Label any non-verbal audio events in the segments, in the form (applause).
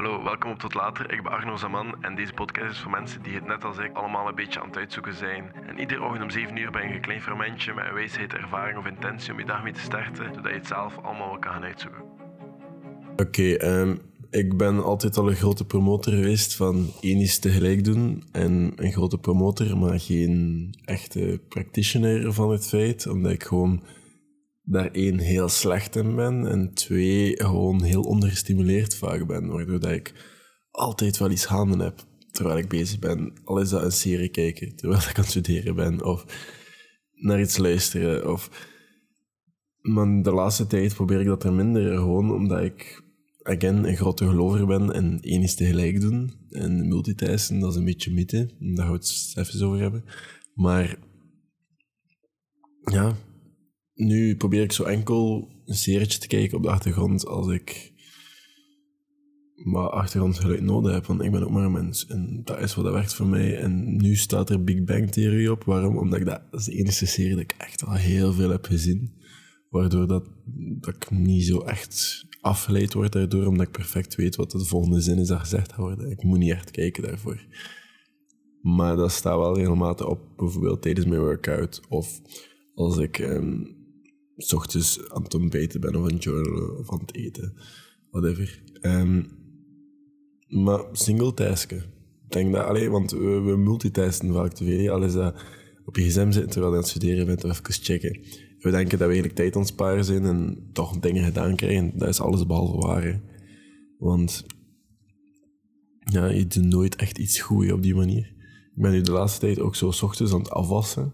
Hallo, welkom op Tot Later. Ik ben Arno Zaman en deze podcast is voor mensen die het net als ik allemaal een beetje aan het uitzoeken zijn. En iedere ochtend om 7 uur ben je een klein fermentje met een wijsheid, ervaring of intentie om je dag mee te starten, zodat je het zelf allemaal wel kan gaan uitzoeken. Oké, ehm, ik ben altijd al een grote promotor geweest van één is tegelijk doen. En een grote promotor, maar geen echte practitioner van het feit. Omdat ik gewoon daar één heel slecht in ben. En twee, gewoon heel ondergestimuleerd vaak ben. Waardoor dat ik altijd wel iets handen heb terwijl ik bezig ben. Al is dat een serie kijken terwijl ik aan het studeren ben. Of naar iets luisteren. Of... Maar de laatste tijd probeer ik dat er minder. Gewoon omdat ik again, een grote gelover ben en één is tegelijk doen. En multitasken, dat is een beetje mythe. Daar gaan we het even over hebben. Maar ja, nu probeer ik zo enkel een serietje te kijken op de achtergrond als ik maar achtergrondgeluid nodig heb, want ik ben ook maar een mens. En dat is wat dat werkt voor mij. En nu staat er Big Bang Theory op. Waarom? Omdat ik dat, is de enige serie dat ik echt al heel veel heb gezien. Waardoor dat, dat ik niet zo echt afgeleid word daardoor, omdat ik perfect weet wat de volgende zin is dat gezegd worden. Ik moet niet echt kijken daarvoor. Maar dat staat wel regelmatig op, bijvoorbeeld tijdens mijn workout. Of als ik um, s ochtends aan het ontbijten ben, of aan het journalen, of aan het eten. Whatever. Um, maar singletasken. Ik denk dat, alleen, want we, we multitasken vaak te veel. Al is dat op je gsm zitten terwijl je aan het studeren bent, of even checken we denken dat we eigenlijk tijd aan sparen zijn en toch dingen gedaan krijgen. Dat is alles behalve waar. Want ja, je doet nooit echt iets goed op die manier. Ik ben nu de laatste tijd ook zo s ochtends aan het afwassen.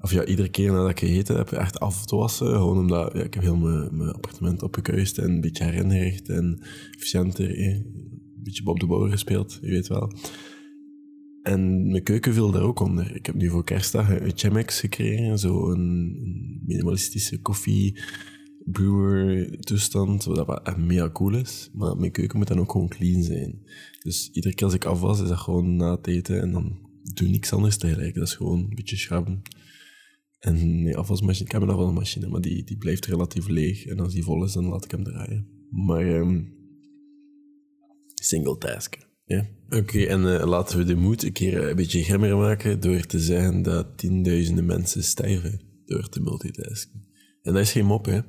Of ja, iedere keer nadat ik gegeten heb, echt af te wassen. Gewoon omdat ja, ik heb heel mijn, mijn appartement opgekuist en een beetje heringericht en efficiënter. Eh, een beetje Bob de Bouwer gespeeld, je weet wel. En mijn keuken viel daar ook onder. Ik heb nu voor kerstdag een Chemex gekregen, zo een minimalistische koffie brewer toestand, wat mega cool is. Maar mijn keuken moet dan ook gewoon clean zijn. Dus iedere keer als ik afwas, is dat gewoon na het eten en dan doe ik niks anders tegelijk. Dat is gewoon een beetje schrabben. En mijn afwasmachine, ik heb een afwasmachine, maar die, die blijft relatief leeg. En als die vol is, dan laat ik hem draaien. Maar um, single task. Ja. Oké, en uh, laten we de moed een keer een beetje grimmer maken door te zeggen dat tienduizenden mensen sterven door te multitasken. En dat is geen mop, hè.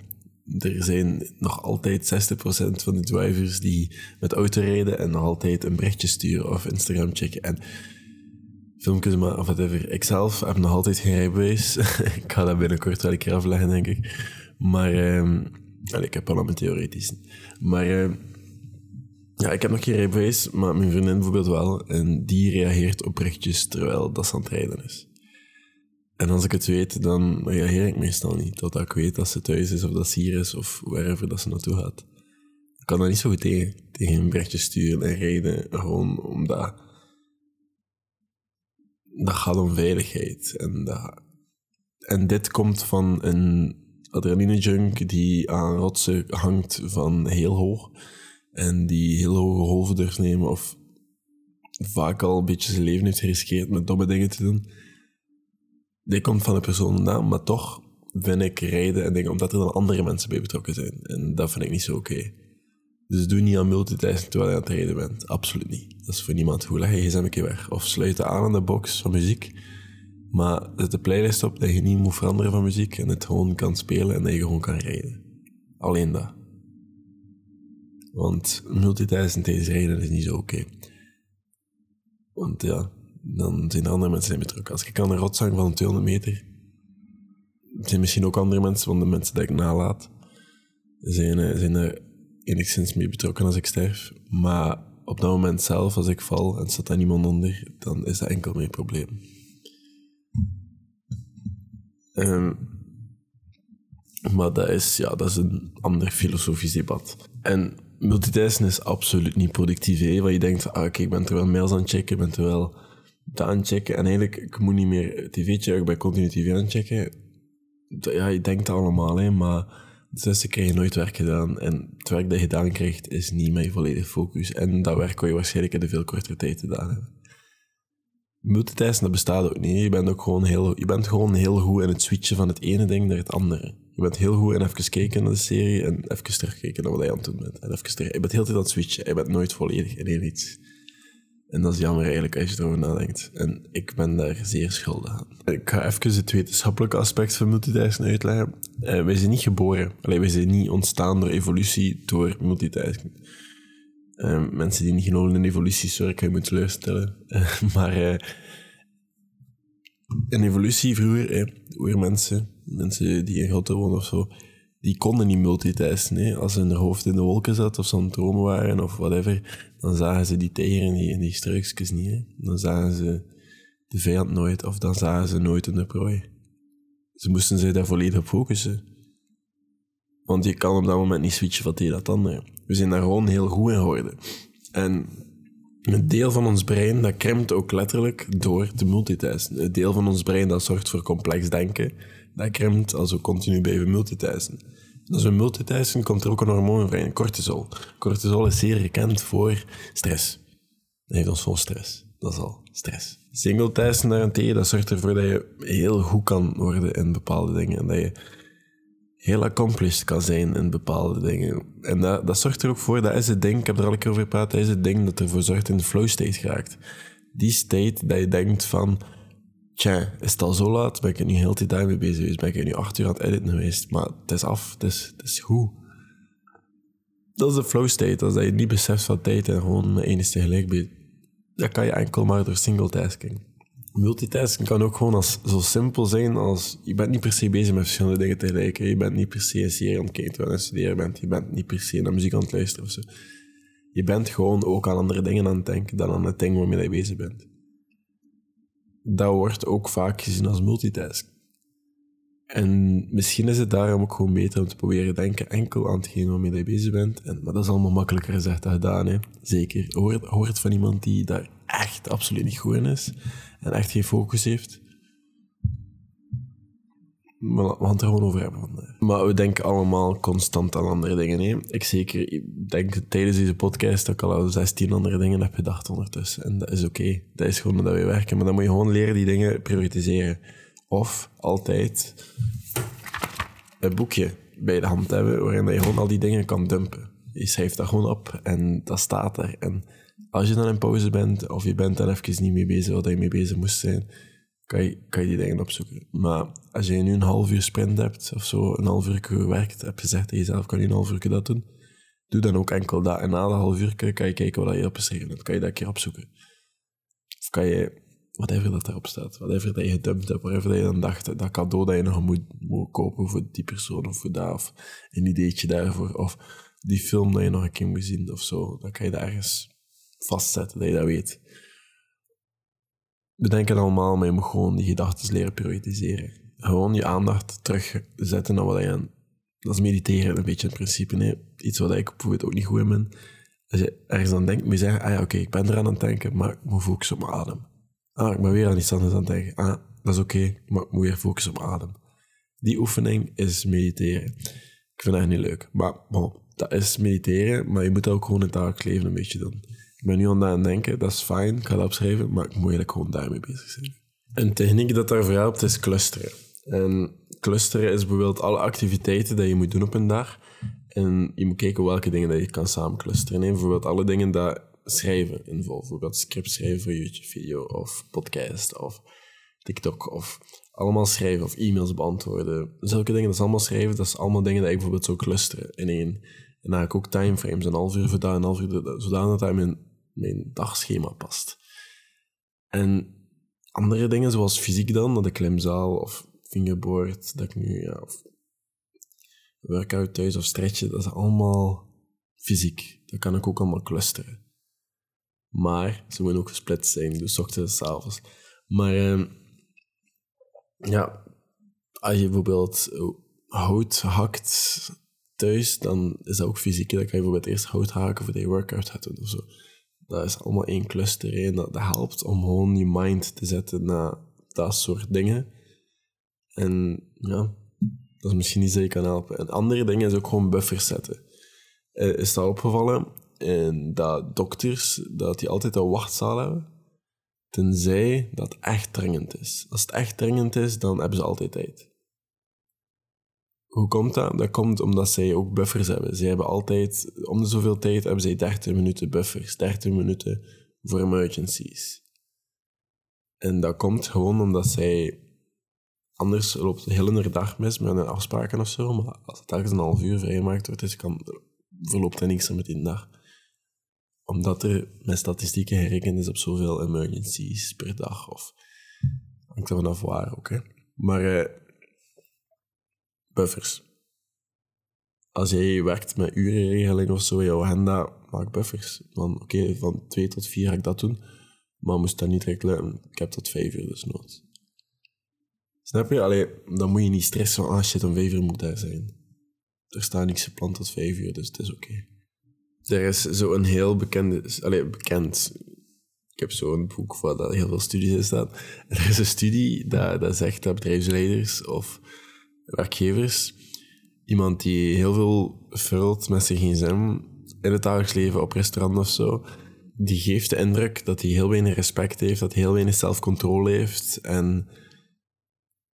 Er zijn nog altijd 60% van de drivers die met auto rijden en nog altijd een berichtje sturen of Instagram checken. En filmpjes maar, of. Ik zelf heb nog altijd geen rijbewijs. (laughs) ik ga dat binnenkort wel een keer afleggen, denk ik. Maar, um, ik heb al mijn theoretisch. Maar... Uh, ja, ik heb nog geen rijbewijs, maar mijn vriendin bijvoorbeeld wel. En die reageert op berichtjes terwijl dat ze aan het rijden is. En als ik het weet, dan reageer ik meestal niet. Totdat ik weet dat ze thuis is of dat ze hier is of wherever dat ze naartoe gaat. Ik kan dat niet zo goed tegen. Tegen een berichtje sturen en rijden. Gewoon omdat... Dat gaat om veiligheid. En, dat... en dit komt van een adrenaline junk die aan rotsen hangt van heel hoog en die heel hoge golven durft nemen of vaak al een beetje zijn leven heeft geriskeerd met domme dingen te doen. Die komt van een persoon vandaan, maar toch vind ik rijden en dingen omdat er dan andere mensen bij betrokken zijn. En dat vind ik niet zo oké. Dus doe niet aan multitasking terwijl je aan het rijden bent. Absoluut niet. Dat is voor niemand goed. Leg je gsm een keer weg. Of sluit aan aan de box van muziek. Maar zet de playlist op dat je niet moet veranderen van muziek en het gewoon kan spelen en dat je gewoon kan rijden. Alleen dat. Want multitasking tijdens rijden is niet zo oké. Want ja, dan zijn er andere mensen mee betrokken. Als ik kan een rotzang van 200 meter, zijn misschien ook andere mensen, want de mensen die ik nalaat, zijn, eh, zijn er enigszins mee betrokken als ik sterf. Maar op dat moment zelf, als ik val en staat daar niemand onder, dan is dat enkel mijn probleem. Um, maar dat is, ja, dat is een ander filosofisch debat. En multitasken is absoluut niet productief. Hè? Want je denkt ah, oké, ik ben terwijl mails aan het checken, ik ben terwijl dat aan het checken. En eigenlijk, ik moet niet meer tv checken, ik ben continu tv aan het checken. Ja, je denkt allemaal, hè, maar dus krijg je nooit werk gedaan. En het werk dat je gedaan krijgt, is niet met je volledige focus. En dat werk kan je waarschijnlijk in een veel kortere tijd gedaan hebben. Multitasken, dat bestaat ook niet. Je bent ook gewoon heel, je bent gewoon heel goed in het switchen van het ene ding naar het andere. Je bent heel goed en even kijken naar de serie en even terugkijken naar wat je aan het doen bent. En terug. Je bent heel tijd aan het switchen. Je bent nooit volledig in één iets. En dat is jammer eigenlijk als je erover nadenkt. En ik ben daar zeer schuldig aan. Ik ga even het wetenschappelijke aspect van multitasking uitleggen. Uh, wij zijn niet geboren. Allee, wij zijn niet ontstaan door evolutie, door multitasking. Uh, mensen die niet geloven in evolutie, sorry, ik ga je moeten teleurstellen. Uh, (laughs) maar in evolutie vroeger, eh, mensen, mensen die in grotten wonen of zo, die konden niet multitasken. Hè. Als hun hoofd in de wolken zat of het dromen waren of whatever, dan zagen ze die tijger en die, die struikjes niet. Dan zagen ze de vijand nooit of dan zagen ze nooit een prooi. Ze moesten zich daar volledig op focussen. Want je kan op dat moment niet switchen van het een naar het. We zijn daar gewoon heel goed in geworden. En een deel van ons brein dat krimpt ook letterlijk door te multitasken. Een deel van ons brein dat zorgt voor complex denken, dat krimpt als we continu blijven multitasken. En als we multitasken komt er ook een hormoon vrij, cortisol. Cortisol is zeer gekend voor stress. Dat heeft ons vol stress. Dat is al stress. Singletasken daarentegen, dat zorgt ervoor dat je heel goed kan worden in bepaalde dingen. En dat je heel accomplished kan zijn in bepaalde dingen. En dat, dat zorgt er ook voor, dat is het ding, ik heb er al een keer over gepraat, dat is het ding dat ervoor zorgt in de flow state geraakt. Die state dat je denkt van, tja, is het al zo laat, ben ik er nu heel de tijd mee bezig geweest, ben ik er nu acht uur aan het editen geweest, maar het is af, het is, het is goed. Dat is de flow state, als dat je niet beseft van tijd en gewoon met is tegelijk bent. Dat kan je enkel maar door single tasking multitasking kan ook gewoon als, zo simpel zijn als... Je bent niet per se bezig met verschillende dingen tegelijk. Je bent niet per se een serie aan het kijken terwijl je studeren bent. Je bent niet per se naar muziek aan het luisteren of zo. Je bent gewoon ook aan andere dingen aan het denken dan aan het ding waarmee je bezig bent. Dat wordt ook vaak gezien als multitask. En misschien is het daarom ook gewoon beter om te proberen denken enkel aan hetgeen waarmee je bezig bent. En, maar dat is allemaal makkelijker gezegd dan gedaan. Hè. Zeker. Hoort, hoort van iemand die daar echt absoluut niet goed in is en echt geen focus heeft. We gaan het er gewoon over hebben. Maar we denken allemaal constant aan andere dingen. Hè? Ik zeker denk tijdens deze podcast dat ik al 16 andere dingen heb gedacht ondertussen. En dat is oké. Dat is gewoon dat we werken. Maar dan moet je gewoon leren die dingen prioritiseren. Of altijd een boekje bij de hand hebben waarin je gewoon al die dingen kan dumpen. Je schrijft dat gewoon op en dat staat er. En als je dan in pauze bent, of je bent dan even niet mee bezig wat je mee bezig moest zijn, kan je, die dingen opzoeken. Maar als je nu een half uur sprint hebt, of zo, een half uur gewerkt, heb je gezegd tegen jezelf, kan je een half uur dat doen? Doe dan ook enkel dat. En na de half uur kan je kijken wat je opgeschreven hebt. Kan je dat een keer opzoeken. Of kan je, whatever dat daarop staat, whatever dat je gedumpt hebt, whatever dat je dan dacht, dat cadeau dat je nog moet, moet kopen voor die persoon of voor dat, of een ideetje daarvoor, of die film dat je nog een keer moet zien of zo, dan kan je daar ergens vastzetten, dat je dat weet. We denken allemaal, maar je moet gewoon die gedachten leren prioritiseren. Gewoon je aandacht terugzetten naar wat je aan... Dat is mediteren, een beetje in principe. Nee? Iets wat ik bijvoorbeeld ook niet goed in ben. Als je ergens aan denkt, moet je zeggen, ah ja, oké, ik ben eraan aan het denken, maar ik moet focussen op adem. Ah, ik ben weer aan iets anders aan het denken. Ah, dat is oké, maar ik moet weer focussen op adem. Die oefening is mediteren. Ik vind dat niet leuk. Maar bon, dat is mediteren, maar je moet dat ook gewoon in het dagelijks leven een beetje doen. Ik ben nu aan het denken, dat is fijn, ik ga dat opschrijven, maar ik moet eigenlijk gewoon daarmee bezig zijn. Een techniek dat daarvoor helpt is clusteren. En clusteren is bijvoorbeeld alle activiteiten die je moet doen op een dag. En je moet kijken welke dingen dat je kan samen clusteren. Neem bijvoorbeeld alle dingen dat schrijven involven. Bijvoorbeeld script schrijven voor YouTube-video of podcast of TikTok of allemaal schrijven of e-mails beantwoorden. Zulke dingen, dat is allemaal schrijven. Dat is allemaal dingen dat ik bijvoorbeeld zou clusteren in één. En dan heb ik ook timeframes, een half uur voor dat, een half uur zodanig dat hij mijn mijn dagschema past. En andere dingen zoals fysiek dan, dat de klimzaal of fingerboard, dat ik nu, ja, of workout thuis of stretchen, dat is allemaal fysiek. Dat kan ik ook allemaal clusteren. Maar ze moeten ook gesplit zijn, dus ochtends en avonds. Maar uh, ja, als je bijvoorbeeld hout hakt thuis, dan is dat ook fysiek. Dan kan je bijvoorbeeld eerst hout haken voor je workout gaat doen of zo. Dat is allemaal één cluster. En dat, dat helpt om gewoon je mind te zetten naar dat soort dingen. En ja, dat is misschien niet zeker kan helpen. En andere dingen is ook gewoon buffers zetten. Uh, is dat opgevallen? En dat dokters, dat die altijd een wachtzaal hebben. Tenzij dat echt dringend is. Als het echt dringend is, dan hebben ze altijd tijd. Hoe komt dat? Dat komt omdat zij ook buffers hebben. Zij hebben altijd, om de zoveel tijd, hebben zij 30 minuten buffers. 30 minuten voor emergencies. En dat komt gewoon omdat zij... Anders loopt de hele dag mis met een afspraken of zo. Maar als het telkens een half uur vrijgemaakt wordt, dus kan, verloopt er niks met die dag. Omdat er met statistieken gerekend is op zoveel emergencies per dag. Of hangt er vanaf waar ook. Maar eh, buffers. Als jij werkt met urenregeling of zo in jouw agenda, maak buffers. Van oké, van twee tot vier ga ik dat doen. Maar moest dat niet direct. Ik heb tot vijf uur dus nood. Snap je? Allee, dan moet je niet stressen van, ah shit, om vijf uur moet daar zijn. Er staat niks gepland tot vijf uur, dus het is oké. Er is zo'n heel bekende... Allee, bekend... Ik heb zo'n boek waar heel veel studies in staan. Er is een studie dat, dat zegt dat bedrijfsleiders of werkgevers, iemand die heel veel vult met zijn gsm in het dagelijks leven op restaurant of zo, die geeft de indruk dat hij heel weinig respect heeft, dat hij heel weinig zelfcontrole heeft en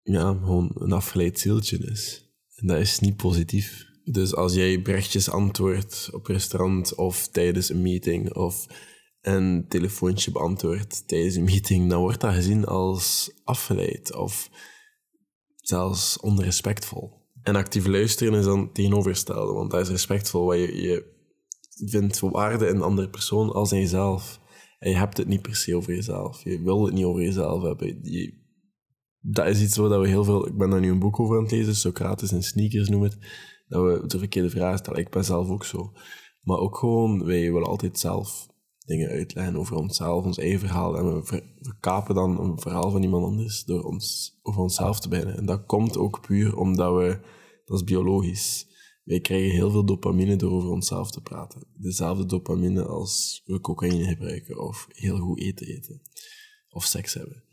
ja, gewoon een afgeleid zieltje is. En dat is niet positief. Dus als jij berichtjes antwoordt op restaurant of tijdens een meeting of een telefoontje beantwoordt tijdens een meeting, dan wordt dat gezien als afgeleid of zelfs onrespectvol. En actief luisteren is dan tegenovergestelde, want dat is respectvol, wat je, je vindt waarde in een andere persoon als in jezelf. En je hebt het niet per se over jezelf. Je wil het niet over jezelf hebben. Je, dat is iets waar we heel veel... Ik ben daar nu een boek over aan het lezen, Socrates en sneakers noem het. Dat we de verkeerde vraag stellen. Ik ben zelf ook zo. Maar ook gewoon, wij willen altijd zelf dingen uitleggen over onszelf, ons eigen verhaal. En we verkapen dan een verhaal van iemand anders door ons, over onszelf te beginnen. En dat komt ook puur omdat we, dat is biologisch, wij krijgen heel veel dopamine door over onszelf te praten. Dezelfde dopamine als we cocaïne gebruiken of heel goed eten eten of seks hebben.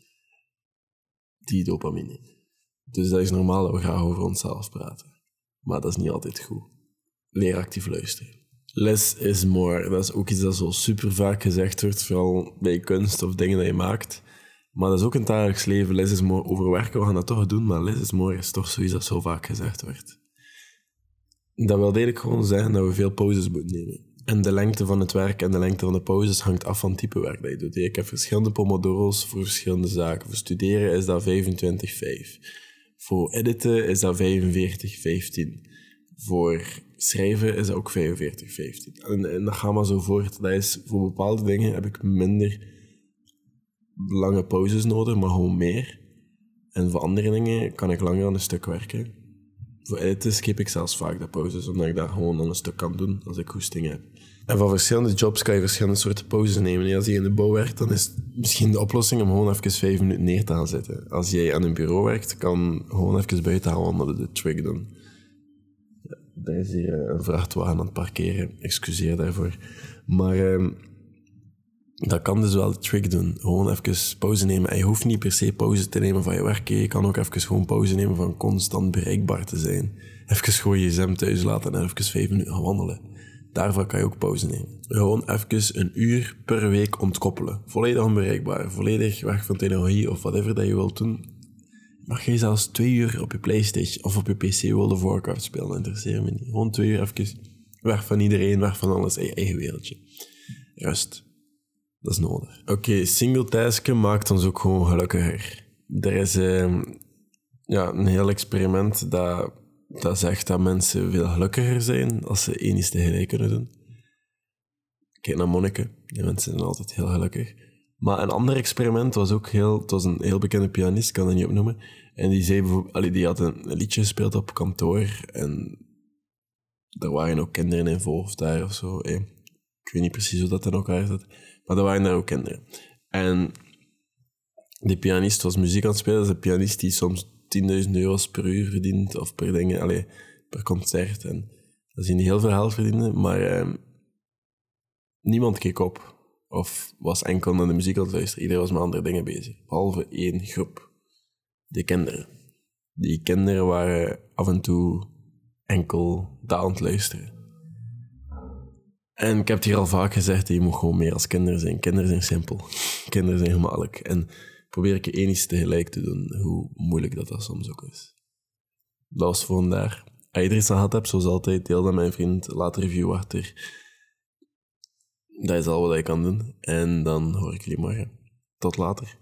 Die dopamine. Dus dat is normaal dat we graag over onszelf praten. Maar dat is niet altijd goed. Leer actief luisteren. Less is more. Dat is ook iets dat zo super vaak gezegd wordt, vooral bij kunst of dingen dat je maakt. Maar dat is ook het dagelijks leven. Less is more overwerken, we gaan dat toch doen, maar less is more is toch zoiets dat zo vaak gezegd wordt. Dat wil eigenlijk gewoon zeggen dat we veel pauzes moeten nemen. En de lengte van het werk en de lengte van de pauzes hangt af van het type werk dat je doet. Ik heb verschillende pomodoro's voor verschillende zaken. Voor studeren is dat 25-5. Voor editen is dat 45-15. Voor schrijven is ook 45-15. En, en dat gaat maar zo voort. Dat is, voor bepaalde dingen heb ik minder lange pauzes nodig, maar gewoon meer. En voor andere dingen kan ik langer aan een stuk werken. Voor editen skip ik zelfs vaak de pauzes, omdat ik daar gewoon aan een stuk kan doen als ik goesting heb. En van verschillende jobs kan je verschillende soorten pauzes nemen. Als je in de bouw werkt, dan is misschien de oplossing om gewoon even vijf minuten neer te gaan zitten. Als jij aan een bureau werkt, kan gewoon even buiten gaan wandelen, de trick doen. Er is hier eh, een vrachtwagen aan het parkeren. Excuseer daarvoor. Maar uh, dat kan dus wel de trick doen. Gewoon even pauze nemen. En je hoeft niet per se pauze te nemen van je werk. Je kan ook even gewoon pauze nemen van constant bereikbaar te zijn. Even gewoon je zem thuis laten en even vijf minuten gaan wandelen. Daarvan kan je ook pauze nemen. Gewoon even een uur per week ontkoppelen. Volledig onbereikbaar. Volledig weg van technologie of whatever dat je wilt doen mag je zelfs twee uur op je Playstation of op je PC World of Warcraft spelen. Dat interesseert me niet. Gewoon twee uur even weg van iedereen, weg van alles, je eigen wereldje. Rust. Dat is nodig. Oké, single tasken maakt ons ook gewoon gelukkiger. Er is uh, ja, een heel experiment dat, dat zegt dat mensen veel gelukkiger zijn als ze één iets tegelijk kunnen doen. Kijk naar monniken. Die mensen zijn altijd heel gelukkig. Maar een ander experiment was ook heel... Het was een heel bekende pianist, kan het niet opnoemen. En die zei bijvoorbeeld... Die had een liedje gespeeld op kantoor. En er waren ook kinderen involved daar of zo. Ik weet niet precies hoe dat in elkaar zat. Maar er waren daar ook kinderen. En die pianist was muziek aan het spelen. Dat is een pianist die soms 10.000 euro's per uur verdient. Of per, dingen, allez, per concert. En dat is niet heel veel geld verdienen. Maar eh, niemand keek op of was enkel naar de muziek aan het luisteren. Iedereen was met andere dingen bezig. Behalve één groep. De kinderen. Die kinderen waren af en toe enkel daar aan het luisteren. En ik heb hier al vaak gezegd, je moet gewoon meer als kinderen zijn. Kinderen zijn simpel. (laughs) kinderen zijn gemakkelijk. En probeer ik één iets tegelijk te doen, hoe moeilijk dat, dat soms ook is. Dat was voor vandaag. Als je er iets aan gehad hebt, zoals altijd, deel dat mijn vriend. Laat review achter. Dat is al wat ik kan doen. En dan hoor ik jullie morgen. Tot later.